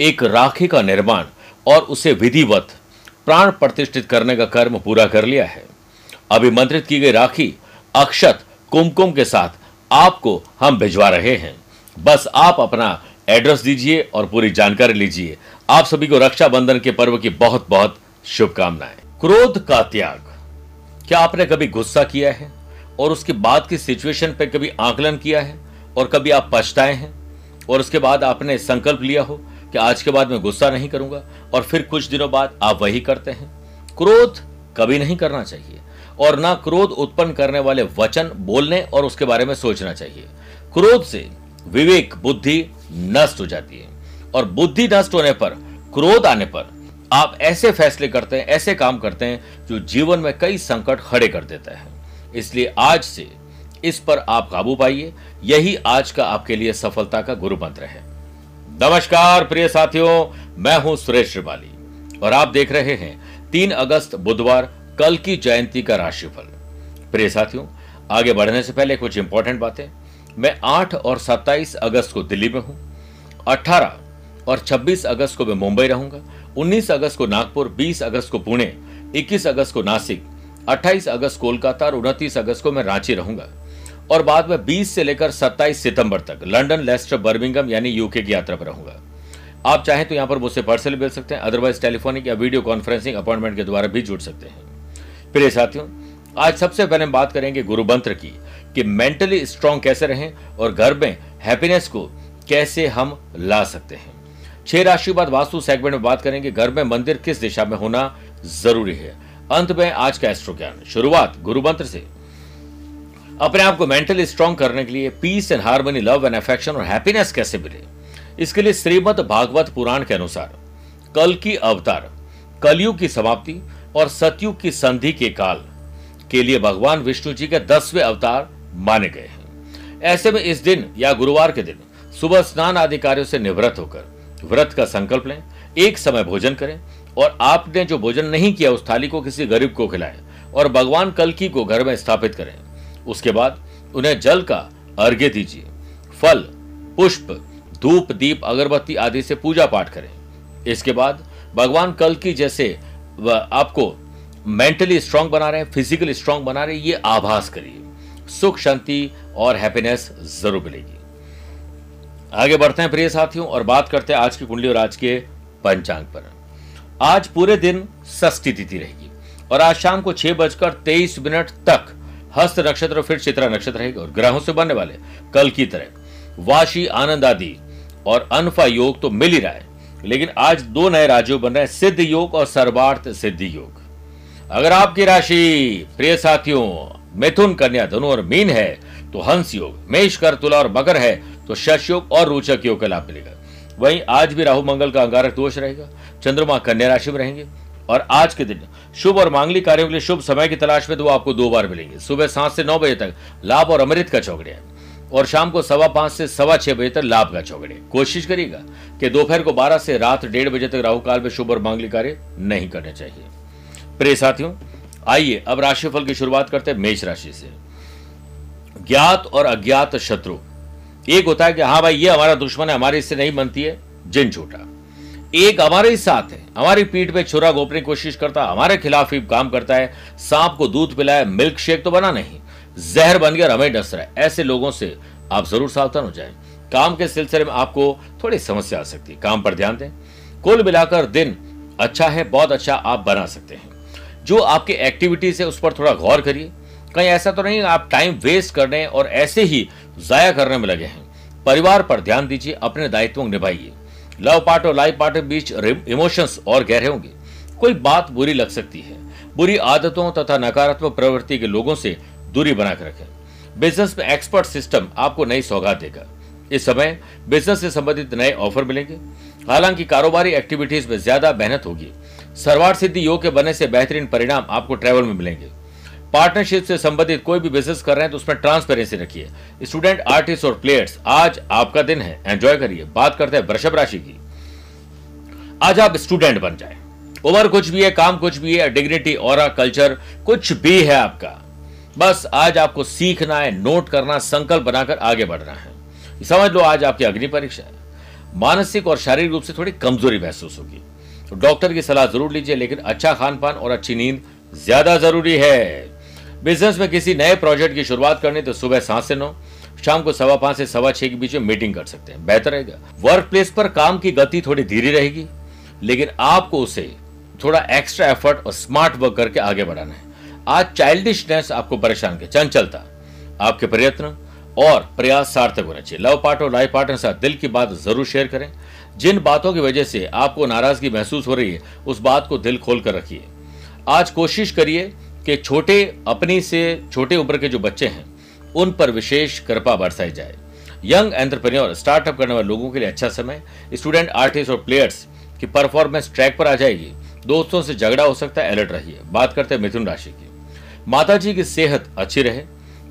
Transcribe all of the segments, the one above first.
एक राखी का निर्माण और उसे विधिवत, प्राण प्रतिष्ठित करने का कर्म पूरा कर लिया है। अभिमंत्रित की गई राखी अक्षत कुमकुम के साथ आपको हम भिजवा रहे हैं। बस आप अपना एड्रेस दीजिए और पूरी जानकारी लीजिए। आप सभी को रक्षाबंधन के पर्व की बहुत बहुत शुभकामनाएँ। क्रोध का त्याग। क्या आपने कभी गुस्सा किया है? और उसके बाद की सिचुएशन पर कभी आकलन किया है? और कभी आप पछताए हैं? और उसके बाद आपने संकल्प लिया हो? कि आज के बाद मैं गुस्सा नहीं करूँगा और फिर कुछ दिनों बाद आप वही करते हैं। क्रोध कभी नहीं करना चाहिए और ना क्रोध उत्पन्न करने वाले वचन बोलने और उसके बारे में सोचना चाहिए। क्रोध से विवेक, बुद्धि नष्ट हो जाती है और बुद्धि नष्ट होने पर, क्रोध आने पर आप ऐसे फैसले करते हैं, ऐसे काम करते हैं जो जीवन में कई संकट खड़े कर देता है। इसलिए आज से इस पर आप काबू पाइए। यही आज का आपके लिए सफलता का गुरु मंत्र है। नमस्कार प्रिय साथियों, मैं हूँ सुरेश श्रिवाली और आप देख रहे हैं तीन अगस्त बुधवार, कल की जयंती का राशिफल। प्रिय साथियों, आगे बढ़ने से पहले कुछ इंपॉर्टेंट बातें। मैं 8 और 27 अगस्त को दिल्ली में हूँ 18 और 26 अगस्त को मैं मुंबई रहूँगा 19 अगस्त को नागपुर 20 अगस्त को पुणे 21 अगस्त को नासिक 28 अगस्त कोलकाता और उनतीस अगस्त को मैं रांची रहूँगा। और बाद में 20 से लेकर 27 सितंबर तक लंदन लेस्टर, बर्मिंगम यानी यूके की यात्रा पर रहूँगा। आप चाहें तो यहाँ पर मुझसे पर्सनली मिल सकते हैं अदरवाइज़ टेलीफोनिक या वीडियो कॉन्फ्रेंसिंग अपॉइंटमेंट के द्वारा भी जुड़ सकते हैं। प्रिय साथियों, आज सबसे पहले हम बात करेंगे गुरु मंत्र की, कि मेंटली स्ट्रांग कैसे रहें और घर में हैप्पीनेस को कैसे हम ला सकते हैं। छह राशि बाद वास्तु सेगमेंट में बात करेंगे, घर में मंदिर किस दिशा में होना ज़रूरी है। अंत में आज का एस्ट्रो ज्ञान शुरुआत गुरु मंत्र से। अपने आप को मेंटली स्ट्रांग करने के लिए peace and harmony love and affection और हैप्पीनेस कैसे मिले? इसके लिए श्रीमद भागवत पुराण के अनुसार, कल की अवतार, कलयुग की समाप्ति और सतयुग की संधि के काल के लिए भगवान विष्णु जी के दसवें अवतार माने गए हैं। ऐसे में इस दिन या गुरुवार के दिन सुबह स्नान आदि कार्यों से निवृत्त होकर व्रत का संकल्प लें, एक समय भोजन करें और आपने जो भोजन नहीं किया उस थाली को किसी गरीब को खिलाएँ और भगवान कलकी को घर में स्थापित करें। उसके बाद उन्हें जल का अर्घ्य दीजिए, फल, पुष्प, धूप, दीप, अगरबत्ती आदि से पूजा पाठ करें। इसके बाद भगवान कल की जैसे आपको मेंटली स्ट्रांग बना रहे हैं फिजिकली स्ट्रांग बना रहे हैं, ये आभास करिए। सुख, शांति और हैप्पीनेस ज़रूर मिलेगी। आगे बढ़ते हैं प्रिय साथियों और बात करते हैं आज की कुंडली और आज के पंचांग पर। आज पूरे दिन सस्ती तिथि रहेगी और आज शाम को छह बजकर तेईस मिनट तक हस्त नक्षत्र फिर चित्रा नक्षत्र रहेगा और ग्रहों से बनने वाले कल की तरह। वाशी, आनंद आदि और अनफा योग तो मिल ही रहा है, लेकिन आज दो नए राज्यों बन रहे हैं, सिद्ध योग और सर्वार्थ सिद्धि योग। अगर आपकी राशि, प्रिय साथियों, मिथुन कन्या, धनु और मीन है तो हंस योग, मेष, कर, तुला और मकर है तो शश योग और रोचक योग का लाभ मिलेगा। वहीं आज भी राहु, मंगल का अंगारक दोष रहेगा, चंद्रमा कन्या राशि में रहेंगे और आज के दिन शुभ और मांगलिक कार्यों के लिए शुभ समय की तलाश में तो वो आपको दो बार मिलेंगे। सुबह सात से नौ बजे तक लाभ और अमृत का चौकड़िया और शाम को सवा पाँच से सवा छह बजे तक लाभ का चौकड़े कोशिश करिएगा कि दोपहर को बारह से रात डेढ़ बजे तक राहु काल में शुभ और मांगलिक कार्य नहीं करने चाहिए। प्रिय साथियों, आइए अब राशिफल की शुरुआत करते हैं मेष राशि से। ज्ञात और अज्ञात शत्रु। एक होता है कि हाँ भाई, ये हमारा दुश्मन है, हमारी इससे नहीं बनती है, जिन छोटा। एक हमारे ही साथ है। हमारी पीठ पे छुरा गोपने की कोशिश करता है हमारे खिलाफ ही काम करता है। सांप को दूध पिलाया मिल्क शेक तो बना नहीं। जहर बन गया हमें डस रहा है। ऐसे लोगों से आप ज़रूर सावधान हो जाएँ। काम के सिलसिले में आपको थोड़ी समस्या आ सकती है। काम पर ध्यान दें। कुल मिलाकर दिन अच्छा है, बहुत अच्छा आप बना सकते हैं। जो आपकी एक्टिविटीज़ है, उस पर थोड़ा गौर करिए। कहीं ऐसा तो नहीं, आप टाइम वेस्ट करने और ऐसे ही जाया करने में लगे हैं। परिवार पर ध्यान दीजिए, अपने दायित्वों निभाइए। लव पार्ट और लाइफ पार्ट के बीच इमोशंस और गहरे होंगे। कोई बात बुरी लग सकती है। बुरी आदतों तथा नकारात्मक प्रवृत्ति के लोगों से दूरी बनाकर रखें। बिज़नेस में एक्सपर्ट सिस्टम आपको नई सौगात देगा। इस समय बिज़नेस से संबंधित नए ऑफ़र मिलेंगे। हालाँकि कारोबारी एक्टिविटीज़ में ज़्यादा मेहनत होगी। सरवार सिद्धि योग के बनने से बेहतरीन परिणाम आपको ट्रैवल में मिलेंगे। पार्टनरशिप से संबंधित कोई भी बिज़नेस कर रहे हैं तो उसमें ट्रांसपेरेंसी रखिए। स्टूडेंट आर्टिस्ट और प्लेयर्स आज आपका दिन है। एंजॉय करिए। बात करते हैं वृषभ राशि की। आज आप स्टूडेंट बन जाए। उम्र कुछ भी है, काम कुछ भी है डिग्निटी और कल्चर कुछ भी है आपका। बस आज आपको सीखना है नोट करना, संकल्प बनाकर आगे बढ़ना है। समझ लो, आज आपकी अग्नि परीक्षा है। मानसिक और शारीरिक रूप से थोड़ी कमज़ोरी महसूस होगी। तो डॉक्टर की सलाह ज़रूर लीजिए, लेकिन अच्छा खान पान और अच्छी नींद ज़्यादा ज़रूरी है। बिज़नेस में किसी नए प्रोजेक्ट की शुरुआत करनी तो सुबह सात से नौ, शाम को सवा पाँच से सवा छह के बीच में मीटिंग कर सकते हैं। बेहतर रहेगा। वर्क प्लेस पर काम की गति थोड़ी धीरे रहेगी, लेकिन आपको उसे थोड़ा एक्स्ट्रा एफर्ट और स्मार्ट वर्क करके आगे बढ़ाना है। आज चाइल्डिशनेस आपको परेशान कर चंचलता आपके प्रयत्न और प्रयास सार्थक होना चाहिए। लव पार्ट और लाइफ पार्टनर साथ दिल की बात ज़रूर शेयर करें। जिन बातों की वजह से आपको नाराज़गी महसूस हो रही है, उस बात को दिल खोल कर रखिए। आज कोशिश करिए कि छोटे, अपनी से छोटे उम्र के जो बच्चे हैं, उन पर विशेष कृपा बरसाई जाए। यंग एंटरप्रेन्योर, स्टार्टअप करने वाले लोगों के लिए अच्छा समय। स्टूडेंट, आर्टिस्ट और प्लेयर्स की परफॉर्मेंस ट्रैक पर आ जाएगी। दोस्तों से झगड़ा हो सकता है, अलर्ट रहिए। बात करते हैं मिथुन राशि की। माता जी की सेहत अच्छी रहे,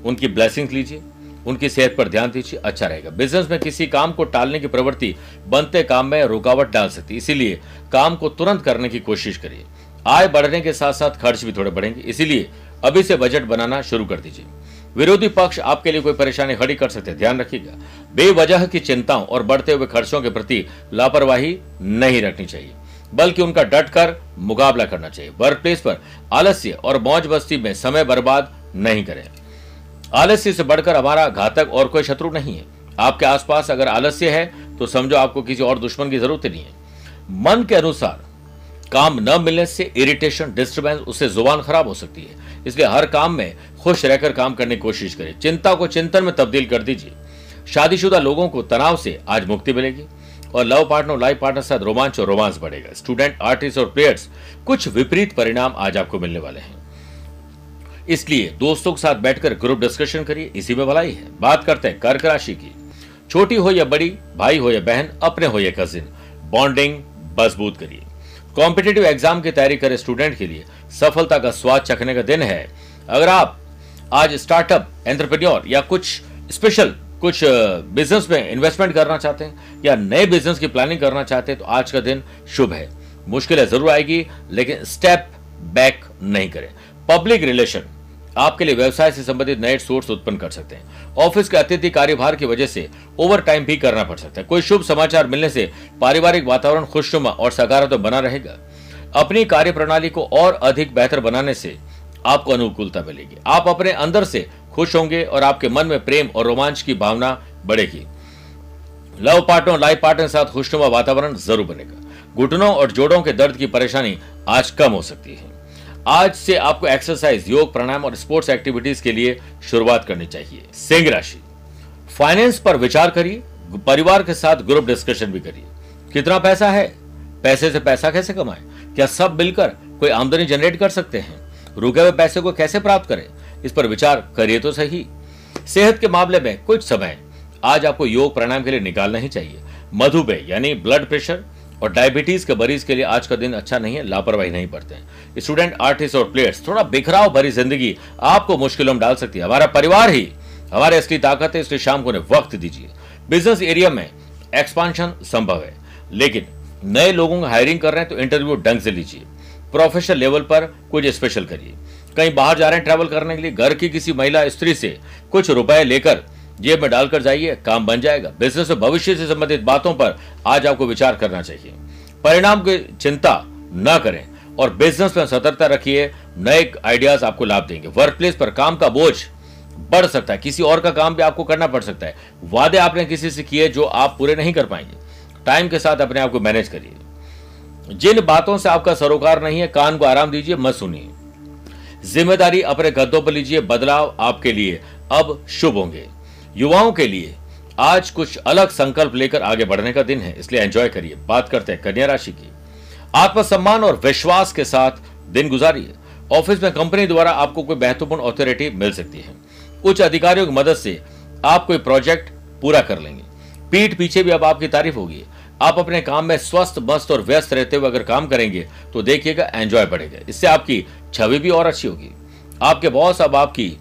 उनकी ब्लेसिंग लीजिए, उनकी सेहत पर ध्यान दीजिए अच्छा रहेगा। बिज़नेस में किसी काम को टालने की प्रवृत्ति बनते काम में रुकावट डाल सकती है, इसीलिए काम को तुरंत करने की कोशिश करिए। आय बढ़ने के साथ साथ खर्च भी थोड़े बढ़ेंगे, इसीलिए अभी से बजट बनाना शुरू कर दीजिए। विरोधी पक्ष आपके लिए कोई परेशानी खड़ी कर सकते ध्यान रखिएगा। बेवजह की चिंताओं और बढ़ते हुए खर्चों के प्रति लापरवाही नहीं रखनी चाहिए, बल्कि उनका डट कर मुकाबला करना चाहिए। वर्क प्लेस पर आलस्य और मौज बस्ती में समय बर्बाद नहीं करें। आलस्य से बढ़कर हमारा घातक और कोई शत्रु नहीं है। आपके आसपास अगर आलस्य है तो समझो आपको किसी और दुश्मन की ज़रूरत नहीं है। मन के अनुसार काम न मिलने से इरिटेशन डिस्टर्बेंस उससे ज़ुबान खराब हो सकती है। इसलिए हर काम में खुश रहकर काम करने की कोशिश करें। चिंता को चिंतन में तब्दील कर दीजिए। शादीशुदा लोगों को तनाव से आज मुक्ति मिलेगी और लव पार्टनर और लाइफ पार्टनर साथ रोमांच और रोमांस बढ़ेगा। स्टूडेंट आर्टिस्ट और प्लेयर्स कुछ विपरीत परिणाम आज आपको मिलने वाले हैं। इसलिए दोस्तों के साथ बैठकर ग्रुप डिस्कशन करिए। इसी में भलाई है। बात करते हैं कर्क राशि की। छोटी हो या बड़ी, भाई हो या बहन, अपने हो या कजिन बॉन्डिंग मज़बूत करिए। कॉम्पिटेटिव एग्ज़ाम की तैयारी करे स्टूडेंट के लिए। सफलता का स्वाद चखने का दिन है। अगर आप आज स्टार्टअप, एंटरप्रेन्योर या कुछ स्पेशल, कुछ बिज़नेस में इन्वेस्टमेंट करना चाहते हैं या नए बिज़नेस की प्लानिंग करना चाहते हैं तो आज का दिन शुभ है। मुश्किलें ज़रूर आएगी, लेकिन स्टेप बैक नहीं करें। पब्लिक रिलेशन आपके लिए व्यवसाय से संबंधित नए सोर्स उत्पन्न कर सकते हैं। ऑफ़िस के अत्यधिक कार्यभार की वजह से ओवर टाइम भी करना पड़ सकता है। कोई शुभ समाचार मिलने से पारिवारिक वातावरण खुशनुमा और सकारात्मक बना रहेगा। अपनी कार्य प्रणाली को और अधिक बेहतर बनाने से आपको अनुकूलता मिलेगी। आप अपने अंदर से खुश होंगे और आपके मन में प्रेम और रोमांच की भावना बढ़ेगी। लव पार्टनर लाइफ पार्टनर के साथ खुशनुमा वातावरण ज़रूर बनेगा। घुटनों और जोड़ों के दर्द की परेशानी आज कम हो सकती है। आज से आपको एक्सरसाइज योग, प्राणायाम और स्पोर्ट्स एक्टिविटीज़ के लिए शुरुआत करनी चाहिए। सिंह राशि। फाइनेंस पर विचार करिए, परिवार के साथ ग्रुप डिस्कशन भी करिए। कितना पैसा है? पैसे से पैसा कैसे कमाए? क्या सब मिलकर कोई आमदनी जनरेट कर सकते हैं? रुके हुए पैसे को कैसे प्राप्त करें? इस पर विचार करिए तो सही। सेहत के मामले में कुछ समय। आज आपको योग, प्राणायाम के लिए निकालना ही चाहिए। मधुमेह, यानी ब्लड प्रेशर और डायबिटीज़ के मरीज़ के लिए आज का दिन अच्छा नहीं है, लापरवाही नहीं पड़ते हैं। स्टूडेंट आर्टिस्ट और प्लेयर्स थोड़ा बिखराव भरी ज़िंदगी आपको मुश्किलों में डाल सकती है। हमारा परिवार ही, हमारे असली ताकत है, इसलिए शाम को उन्हें वक्त दीजिए। बिज़नेस एरिया में एक्सपांशन संभव है, लेकिन नए लोगों का हायरिंग कर रहे हैं तो इंटरव्यू ढंग से लीजिए। प्रोफेशनल लेवल पर कुछ स्पेशल करिए। कहीं बाहर जा रहे हैं ट्रैवल करने के लिए, घर की किसी महिला, स्त्री से कुछ रुपए लेकर जेब में डालकर जाइए, काम बन जाएगा। बिज़नेस में भविष्य से संबंधित बातों पर आज आपको विचार करना चाहिए। परिणाम की चिंता न करें और बिज़नेस में सतर्कता रखिए। नए आइडियाज़ आपको लाभ देंगे। वर्क प्लेस पर काम का बोझ बढ़ सकता है। किसी और का काम भी आपको करना पड़ सकता है। वादे आपने किसी से किए जो आप पूरे नहीं कर पाएँगे। टाइम के साथ अपने आप को मैनेज करिए। जिन बातों से आपका सरोकार नहीं है, कान को आराम दीजिए, मत सुनिए। ज़िम्मेदारी अपने गद्दों पर लीजिए। बदलाव आपके लिए अब शुभ होंगे। युवाओं के लिए आज कुछ अलग संकल्प लेकर आगे बढ़ने का दिन है, इसलिए एंजॉय करिए। बात करते हैं कन्या राशि की। आत्मसम्मान और विश्वास के साथ दिन गुजारिए। ऑफ़िस में कंपनी द्वारा आपको कोई महत्वपूर्ण ऑथोरिटी मिल सकती है। उच्च अधिकारियों की मदद से आप कोई प्रोजेक्ट पूरा कर लेंगे। पीठ पीछे भी अब आपकी तारीफ़ होगी। आप अपने काम में स्वस्थ, मस्त और व्यस्त रहते हुए अगर काम करेंगे तो देखिएगा एंजॉय बढ़ेगा। इससे आपकी छवि भी और अच्छी होगी। आपके बॉस अब आपकी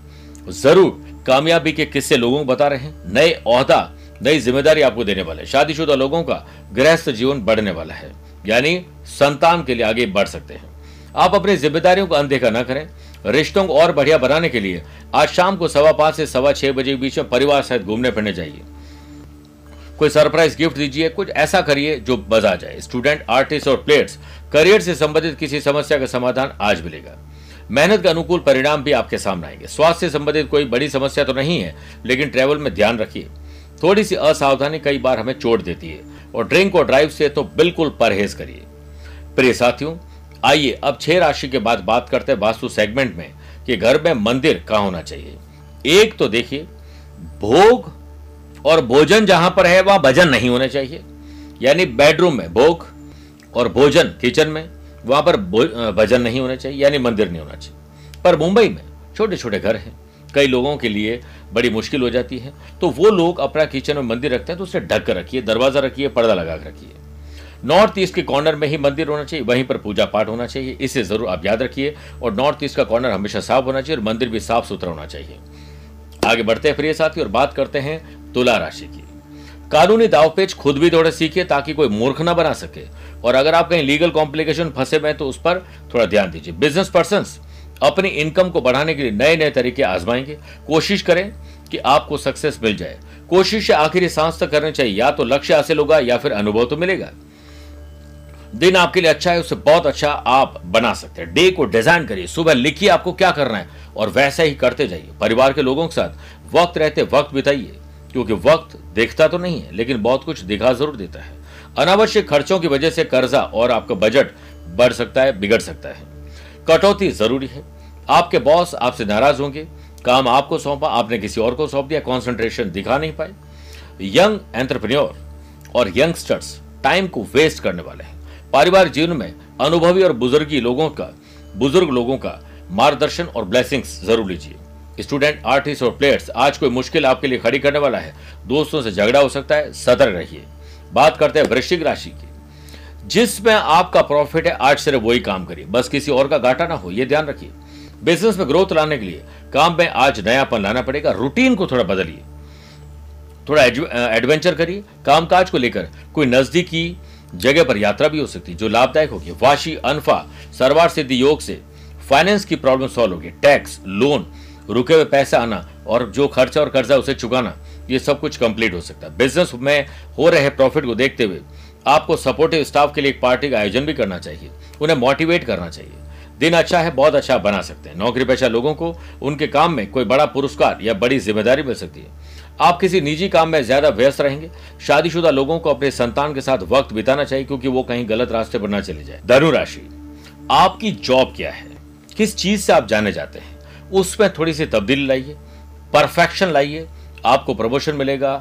ज़रूर कामयाबी के किस्से लोगों को बता रहे हैं। नए अहदा नई ज़िम्मेदारी आपको देने वाले शादीशुदा लोगों का गृहस्थ जीवन बढ़ने वाला है। यानी संतान के लिए आगे बढ़ सकते हैं। आप अपनी जिम्मेदारियों को अनदेखा न करें। रिश्तों को और बढ़िया बनाने के लिए आज शाम को सवा पाँच से सवा छह बजे के बीच में परिवार सहित घूमने फिरने जाइए। कोई सरप्राइज़ गिफ्ट दीजिए, कुछ ऐसा करिए जो बजा जाए। स्टूडेंट, आर्टिस्ट और प्लेयर्स, करियर से संबंधित किसी समस्या का समाधान आज मिलेगा। मेहनत का अनुकूल परिणाम भी आपके सामने आएँगे। स्वास्थ्य से संबंधित कोई बड़ी समस्या तो नहीं है, लेकिन ट्रेवल में ध्यान रखिए। थोड़ी सी असावधानी कई बार हमें चोट देती है, और ड्रिंक और ड्राइव से तो बिल्कुल परहेज करिए। प्रिय साथियों, आइए अब छह राशि के बाद बात करते हैं वास्तु सेगमेंट में, कि घर में मंदिर कहा होना चाहिए। एक तो देखिए, भोग और भोजन जहाँ पर है, वहाँ भजन नहीं होने चाहिए। यानी बेडरूम में भोग और भोजन किचन में वहाँ पर भजन नहीं होने चाहिए, यानी मंदिर नहीं होना चाहिए। पर मुंबई में छोटे छोटे घर हैं, कई लोगों के लिए बड़ी मुश्किल हो जाती है तो वो लोग अपना किचन में मंदिर रखते हैं तो उसे ढक कर रखिए, दरवाज़ा रखिए, पर्दा लगा कर रखिए। नॉर्थ ईस्ट के कॉर्नर में ही मंदिर होना चाहिए, वहीं पर पूजा पाठ होना चाहिए, इसे ज़रूर आप याद रखिए, और नॉर्थ ईस्ट का कॉर्नर हमेशा साफ़ होना चाहिए और मंदिर भी साफ़ सुथरा होना चाहिए। आगे बढ़ते हैं फिर साथी और बात करते हैं तुला राशि की। कानूनी दाव दावपेच खुद भी थोड़े सीखिए ताकि कोई मूर्ख ना बना सके। और अगर आप कहीं लीगल कॉम्प्लिकेशन फंसे हुए तो उस पर थोड़ा ध्यान दीजिए। बिज़नेस पर्सन अपनी इनकम को बढ़ाने के लिए नए नए तरीके आजमाएँगे। कोशिश करें कि आपको सक्सेस मिल जाए। कोशिश आखिरी सांस तक करनी चाहिए। या तो लक्ष्य हासिल होगा या फिर अनुभव तो मिलेगा। दिन आपके लिए अच्छा है उसे बहुत अच्छा आप बना सकते हैं। डे को डिज़ाइन करिए। सुबह लिखिए आपको क्या करना है। और वैसा ही करते जाइए। परिवार के लोगों के साथ वक्त रहते वक्त बिताइए। क्योंकि वक्त देखता तो नहीं है, लेकिन बहुत कुछ दिखा ज़रूर देता है। अनावश्यक खर्चों की वजह से कर्जा और आपका बजट बढ़ सकता है, बिगड़ सकता है। कटौती ज़रूरी है। आपके बॉस आपसे नाराज़ होंगे, काम आपको सौंपा, आपने किसी और को सौंप दिया कॉन्सेंट्रेशन दिखा नहीं पाए। यंग एंटरप्रेन्योर और यंगस्टर्स टाइम को वेस्ट करने वाले हैं। पारिवारिक जीवन में अनुभवी और बुजुर्गी लोगों का, बुज़ुर्ग लोगों का मार्गदर्शन और ब्लेसिंग्स ज़रूर लीजिए। स्टूडेंट, आर्टिस्ट और प्लेयर्स, आज कोई मुश्किल आपके लिए खड़ी करने वाला है। दोस्तों से झगड़ा हो सकता है, सतर्क रहिए। बात करते हैं वृश्चिक राशि की। जिसमें आपका प्रॉफिट है, आज सिर्फ़ वही काम करिए। बस किसी और का घाटा ना हो यह ध्यान रखिए। बिज़नेस में ग्रोथ लाने के लिए काम में आज नयापन लाना पड़ेगा रूटीन को थोड़ा बदलिए। थोड़ा एडवेंचर करिए। कामकाज को लेकर कोई नजदीकी जगह पर यात्रा भी हो सकती है, जो लाभदायक होगी। वाशी, अनफा, सरवार सिद्धि योग से फाइनेंस की प्रॉब्लम सॉल्व होगी। टैक्स लोन रुके हुए पैसा आना और जो खर्चा और कर्जा उसे चुकाना, ये सब कुछ कंप्लीट हो सकता। है बिज़नेस में हो रहे प्रॉफिट को देखते हुए आपको सपोर्टिव स्टाफ के लिए एक पार्टी का आयोजन भी करना चाहिए। उन्हें मोटिवेट करना चाहिए। दिन अच्छा है, बहुत अच्छा बना सकते हैं। नौकरी पेशा लोगों को उनके काम में कोई बड़ा पुरस्कार या बड़ी ज़िम्मेदारी मिल सकती है। आप किसी निजी काम में ज़्यादा व्यस्त रहेंगे। शादीशुदा लोगों को अपने संतान के साथ वक्त बिताना चाहिए क्योंकि वो कहीं गलत रास्ते पर ना चले जाए। धनुराशि आपकी जॉब क्या है? किस चीज़ से आप जाने जाते हैं? उसमें थोड़ी सी तब्दीली लाइए, परफेक्शन लाइए, आपको प्रमोशन मिलेगा,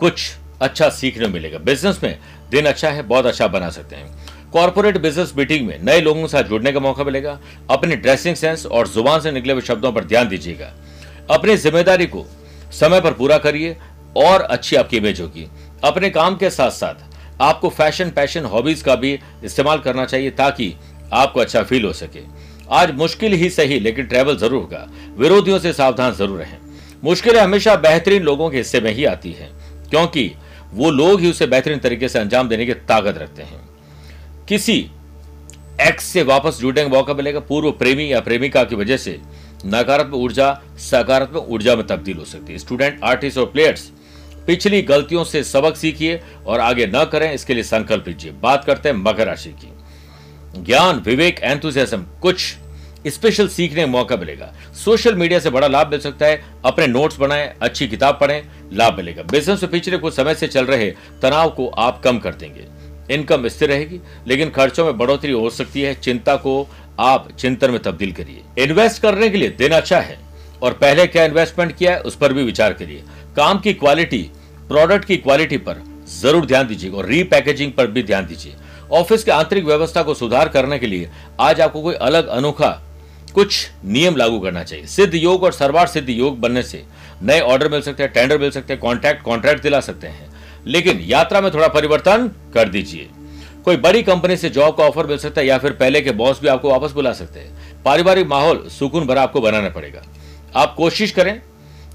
कुछ अच्छा सीखने मिलेगा। बिज़नेस में दिन अच्छा है, बहुत अच्छा बना सकते हैं। कॉर्पोरेट बिज़नेस मीटिंग में नए लोगों के साथ जुड़ने का मौका मिलेगा। अपनी ड्रेसिंग सेंस और ज़ुबान से निकले हुए शब्दों पर ध्यान दीजिएगा। अपनी ज़िम्मेदारी को समय पर पूरा करिए और अच्छी आपकी इमेज होगी। अपने काम के साथ साथ आपको फ़ैशन पैशन हॉबीज का भी इस्तेमाल करना चाहिए ताकि आपको अच्छा फील हो सके। आज मुश्किल ही सही, लेकिन ट्रैवल ज़रूर होगा। विरोधियों से सावधान ज़रूर रहें। मुश्किलें हमेशा बेहतरीन लोगों के हिस्से में ही आती है, क्योंकि वो लोग ही उसे बेहतरीन तरीके से अंजाम देने की ताकत रखते हैं। किसी एक्स से वापस जुड़ने का मौका मिलेगा, पूर्व प्रेमी या प्रेमिका की वजह से। नकारात्मक ऊर्जा, सकारात्मक ऊर्जा में तब्दील हो सकती है। स्टूडेंट आर्टिस्ट और प्लेयर्स पिछली गलतियों से सबक सीखिए और आगे न करें, इसके लिए संकल्प लीजिए। बात करते हैं मकर राशि की। ज्ञान, विवेक एंथुजियाज्म कुछ स्पेशल सीखने का मौका मिलेगा। सोशल मीडिया से बड़ा लाभ मिल सकता है। अपने नोट्स बनाएँ, अच्छी किताब पढ़ें, लाभ मिलेगा। बिज़नेस में पिछले कुछ समय से चल रहे तनाव को आप कम कर देंगे। इनकम स्थिर रहेगी, लेकिन खर्चों में बढ़ोतरी हो सकती है। चिंता को आप चिंतन में तब्दील करिए। इन्वेस्ट करने के लिए दिन अच्छा है, और पहले क्या इन्वेस्टमेंट किया है, उस पर भी विचार करिए। काम की क्वालिटी, प्रोडक्ट की क्वालिटी पर ज़रूर ध्यान दीजिए, और रीपैकेजिंग पर भी ध्यान दीजिए। ऑफ़िस के आंतरिक व्यवस्था को सुधार करने के लिए आज आपको कोई अलग अनोखा कुछ नियम लागू करना चाहिए। सिद्ध योग और सर्वार सिद्ध योग बनने से नए ऑर्डर मिल सकते हैं टेंडर मिल सकते हैं कॉन्ट्रैक्ट कॉन्ट्रैक्ट दिला सकते हैं। लेकिन यात्रा में थोड़ा परिवर्तन कर दीजिए। कोई बड़ी कंपनी से जॉब का ऑफ़र मिल सकता है या फिर पहले के बॉस भी आपको वापस बुला सकते हैं। पारिवारिक माहौल सुकून भरा आपको बनाना पड़ेगा। आप कोशिश करें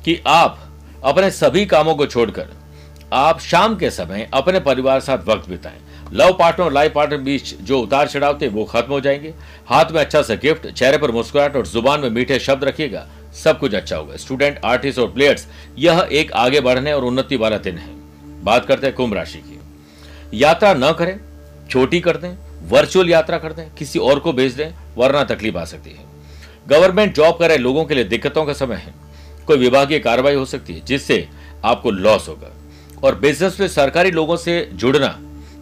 कि आप अपने सभी कामों को छोड़कर आप शाम के समय अपने परिवार साथ वक्त बिताएँ। लव पार्टनर और लाइफ पार्टनर बीच जो उतार चढ़ाव थे, वो खत्म हो जाएँगे। हाथ में अच्छा सा गिफ्ट, चेहरे पर मुस्कुराहट और ज़ुबान में मीठे शब्द रखिएगा, सब कुछ अच्छा होगा। स्टूडेंट, आर्टिस्ट और प्लेयर्स, यह एक आगे बढ़ने और उन्नति वाला दिन है। बात करते हैं कुंभ राशि की। यात्रा न करें, छोटी कर दें वर्चुअल यात्रा कर दें, किसी और को भेज दें, वरना तकलीफ़ आ सकती है। गवर्नमेंट जॉब कर रहे लोगों के लिए दिक्कतों का समय है। कोई विभागीय कार्रवाई हो सकती है, जिससे आपको लॉस होगा। और बिज़नेस में सरकारी लोगों से जुड़ना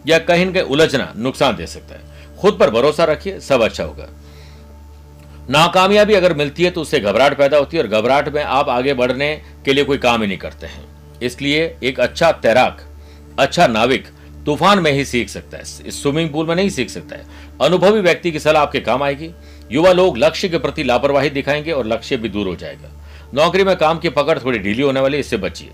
या कहीं न कहीं उलझना नुकसान दे सकता है। खुद पर भरोसा रखिए, सब अच्छा होगा। नाकामयाबी अगर मिलती है तो उससे घबराहट पैदा होती है और घबराहट में आप आगे बढ़ने के लिए कोई काम ही नहीं करते हैं। इसलिए एक अच्छा तैराक अच्छा नाविक तूफ़ान में ही सीख सकता है। इस स्विमिंग पूल में नहीं सीख सकता है। अनुभवी व्यक्ति की सलाह आपके काम आएगी। युवा लोग लक्ष्य के प्रति लापरवाही दिखाएँगे और लक्ष्य भी दूर हो जाएगा। नौकरी में काम की पकड़ थोड़ी ढीली होने वाली इससे बचिए।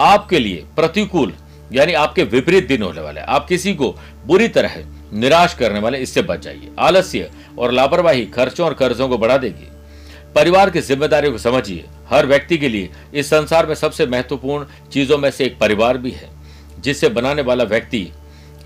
आपके लिए प्रतिकूल यानी आपके विपरीत दिन होने वाले आप किसी को बुरी तरह निराश करने वाले इससे बच जाइए। आलस्य और लापरवाही खर्चों और कर्जों को बढ़ा देगी। परिवार की जिम्मेदारियों को समझिए। हर व्यक्ति के लिए इस संसार में सबसे महत्वपूर्ण चीज़ों में से एक परिवार भी है, जिसे बनाने वाला व्यक्ति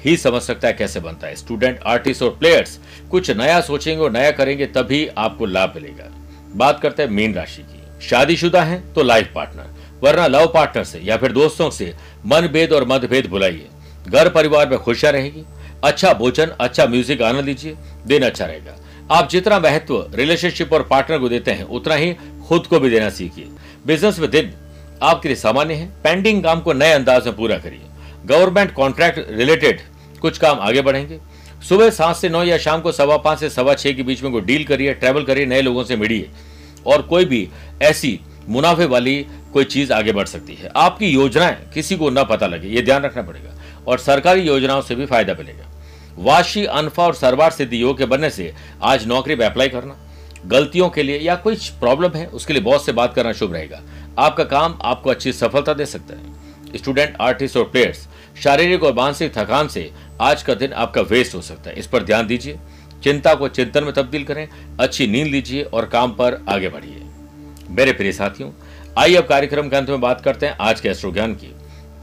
ही समझ सकता है कैसे बनता है। स्टूडेंट, आर्टिस्ट और प्लेयर्स कुछ नया सोचेंगे और नया करेंगे, तभी आपको लाभ मिलेगा। बात करते हैं मीन राशि की। शादीशुदा है तो लाइफ पार्टनर। वरना लव पार्टनर से या फिर दोस्तों से मनभेद और मतभेद भुलाइए। घर परिवार में खुशियाँ रहेगी। अच्छा भोजन अच्छा म्यूज़िक आनंद लीजिए। दिन अच्छा रहेगा। आप जितना महत्व रिलेशनशिप और पार्टनर को देते हैं, उतना ही खुद को भी देना सीखिए। बिज़नेस में दिन आपके लिए सामान्य है। पेंडिंग काम को नए अंदाज में पूरा करिए। गवर्नमेंट कॉन्ट्रैक्ट रिलेटेड कुछ काम आगे बढ़ेंगे। सुबह सात से नौ या शाम को सवा पाँच से सवा छह के बीच में कोई डील करिए ट्रैवल करिए, नए लोगों से मिलिए। और कोई भी ऐसी मुनाफे वाली कोई चीज़ आगे बढ़ सकती है। आपकी योजनाएँ किसी को न पता लगे, ये ध्यान रखना पड़ेगा। और सरकारी योजनाओं से भी फ़ायदा मिलेगा। वाशी, अनफा और सरवार सिद्धि योग के बनने से आज नौकरी में अप्लाई करना, गलतियों के लिए या कुछ प्रॉब्लम है, उसके लिए बॉस से बात करना शुभ रहेगा। आपका काम आपको अच्छी सफलता दे सकता है। स्टूडेंट, आर्टिस्ट और प्लेयर्स, शारीरिक और मानसिक थकान से आज का दिन आपका वेस्ट हो सकता है। इस पर ध्यान दीजिए। चिंता को चिंतन में तब्दील करें, अच्छी नींद लीजिए और काम पर आगे बढ़िए। मेरे प्रिय साथियों आइए अब कार्यक्रम के अंत में बात करते हैं आज के एस्ट्रो ज्ञान की।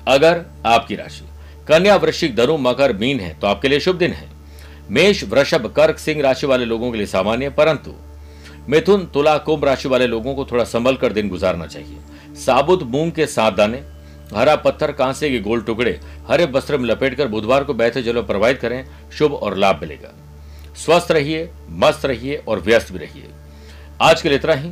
अगर आपकी राशि कन्या वृश्चिक धनु मकर मीन है तो आपके लिए शुभ दिन है। मेष, वृषभ, कर्क, सिंह राशि वाले लोगों के लिए सामान्य, परंतु मिथुन, तुला, कुंभ राशि वाले लोगों को थोड़ा संभल कर दिन गुजारना चाहिए। साबुत, मूंग के साथ दाने, हरा पत्थर, कांसे के गोल टुकड़े, हरे वस्त्र में लपेटकर बुधवार को बहते जल प्रवाहित करें, शुभ और लाभ मिलेगा। स्वस्थ रहिए, मस्त रहिए और व्यस्त भी रहिए। आज के लिए इतना ही।